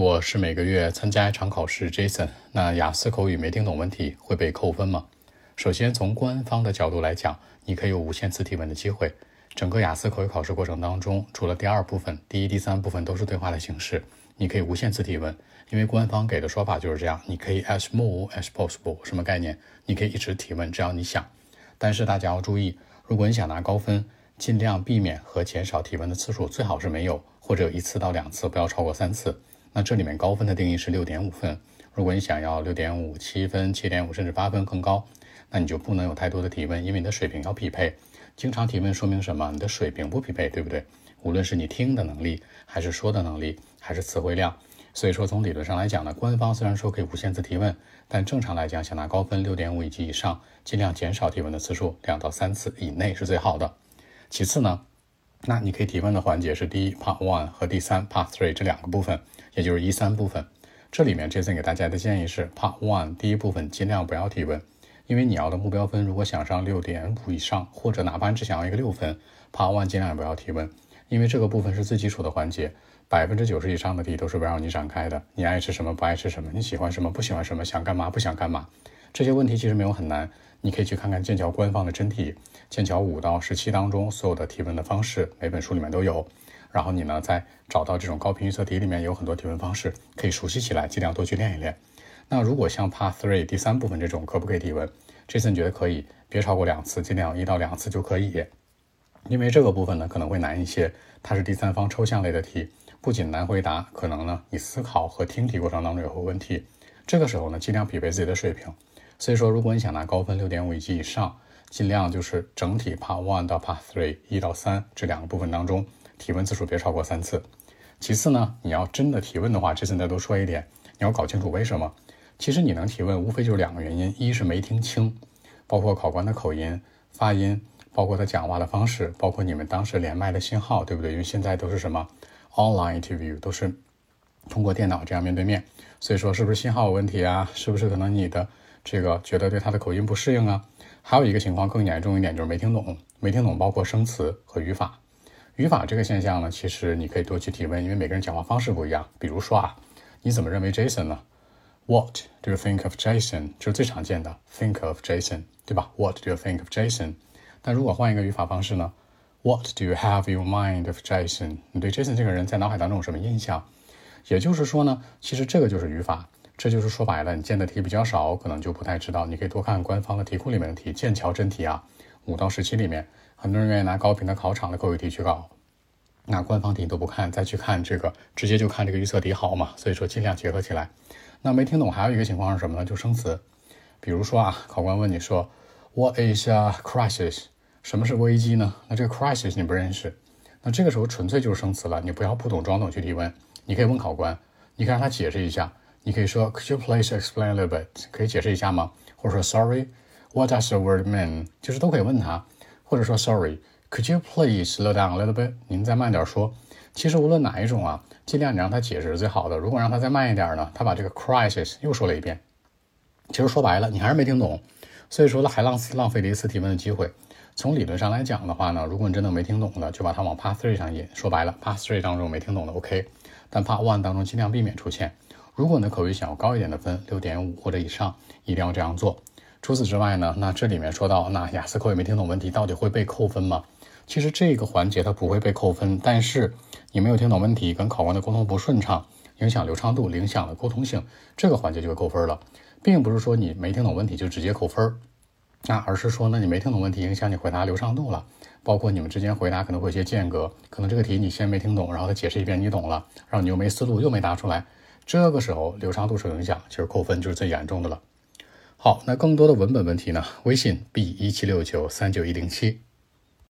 我是每个月参加一场考试，Jason。那雅思口语没听懂问题会被扣分吗？首先从官方的角度来讲，你可以有无限次提问的机会。整个雅思口语考试过程当中，除了第二部分，第一、第三部分都是对话的形式，你可以无限次提问，因为官方给的说法就是这样，你可以 as more as possible，什么概念？你可以一直提问，只要你想。但是大家要注意，如果你想拿高分，尽量避免和减少提问的次数，最好是没有，或者一次到两次，不要超过三次。那这里面高分的定义是六点五分。如果你想要六点五、七分、七点五甚至八分更高，那你就不能有太多的提问，因为你的水平要匹配。经常提问说明什么？你的水平不匹配，对不对？无论是你听的能力，还是说的能力，还是词汇量。所以说，从理论上来讲呢，官方虽然说可以无限次提问，但正常来讲，想拿高分六点五以及以上，尽量减少提问的次数，两到三次以内是最好的。其次呢？那你可以提问的环节是第一 part one 和第三 part three 这两个部分，也就是一三部分。这里面这次给大家的建议是 part one 第一部分尽量不要提问，因为你要的目标分如果想上六点五以上，或者哪怕你只想要一个六分，part one 尽量也不要提问，因为这个部分是最基础的环节，百分之九十以上的题都是围绕你展开的。你爱吃什么，不爱吃什么，你喜欢什么，不喜欢什么，想干嘛，不想干嘛，这些问题其实没有很难。你可以去看看剑桥官方的真题，剑桥五到十七当中所有的提问的方式，每本书里面都有。然后你呢，再找到这种高频预测题里面有很多提问方式，可以熟悉起来，尽量多去练一练。那如果像 Part Three 第三部分这种，可不可以提问？Jason 觉得可以，别超过两次，尽量一到两次就可以。因为这个部分呢可能会难一些，它是第三方抽象类的题，不仅难回答，可能呢你思考和听题过程当中也会有问题。这个时候呢，尽量匹配自己的水平。所以说，如果你想拿高分六点五以及以上，尽量就是整体 Part One 到 Part Three 一到三这两个部分当中，提问次数别超过三次。其次呢，你要真的提问的话，这次再多说一点，你要搞清楚为什么。其实你能提问，无非就是两个原因：一是没听清，包括考官的口音、发音，包括他讲话的方式，包括你们当时连麦的信号，对不对？因为现在都是什么 online interview，都是通过电脑这样面对面，所以说是不是信号有问题啊？是不是可能你的？这个觉得对他的口音不适应啊，还有一个情况更严重一点，就是没听懂。没听懂包括生词和语法。语法这个现象呢，其实你可以多去提问，因为每个人讲话方式不一样。比如说啊，你怎么认为 Jason 呢？What do you think of Jason？这是最常见的，think of Jason，对吧？What do you think of Jason？但如果换一个语法方式呢？What do you have in mind of Jason？你对 Jason 这个人在脑海当中有什么印象？也就是说呢，其实这个就是语法。这就是说白了，你见的题比较少，可能就不太知道。你可以多看官方的题库里面的题，剑桥真题啊，五到十七里面，很多人愿意拿高频的考场的口语题去搞，那官方题都不看，再去看这个，直接就看这个预测题好嘛？所以说尽量结合起来。那没听懂还有一个情况是什么呢？就生词，比如说啊，考官问你说 What is a crisis？什么是危机呢？那这个 crisis 你不认识，那这个时候纯粹就是生词了，你不要不懂装懂去提问，你可以问考官，你可以让他解释一下。你可以说，Could you please explain a little bit？可以解释一下吗？或者说，Sorry，What does the word mean？就是都可以问他，或者说，Sorry，Could you please slow down a little bit？您再慢点说。其实无论哪一种啊，尽量你让他解释是最好的。如果让他再慢一点呢，他把这个 crisis 又说了一遍。其实说白了，你还是没听懂，所以说呢还浪浪费了一次提问的机会。从理论上来讲的话呢，如果你真的没听懂的，就把它往 Part Three 上引。说白了，Part Three 当中没听懂的 OK，但 Part One 当中尽量避免出现。如果你的口语想要高一点的分，六点五或者以上，一定要这样做。除此之外呢，那这里面说到，那雅思口语没听懂问题到底会被扣分吗？其实这个环节它不会被扣分，但是你没有听懂问题，跟考官的沟通不顺畅，影响流畅度，影响了沟通性，这个环节就会扣分了，并不是说你没听懂问题就直接扣分，那而是说呢，你没听懂问题影响你回答流畅度了，包括你们之间回答可能会有些间隔，可能这个题你先没听懂，然后他解释一遍你懂了，然后你又没思路又没答出来。这个时候流畅度受影响，其实扣分就是最严重的了。好，那更多的文本问题呢？微信 b 一七六九三九一零七。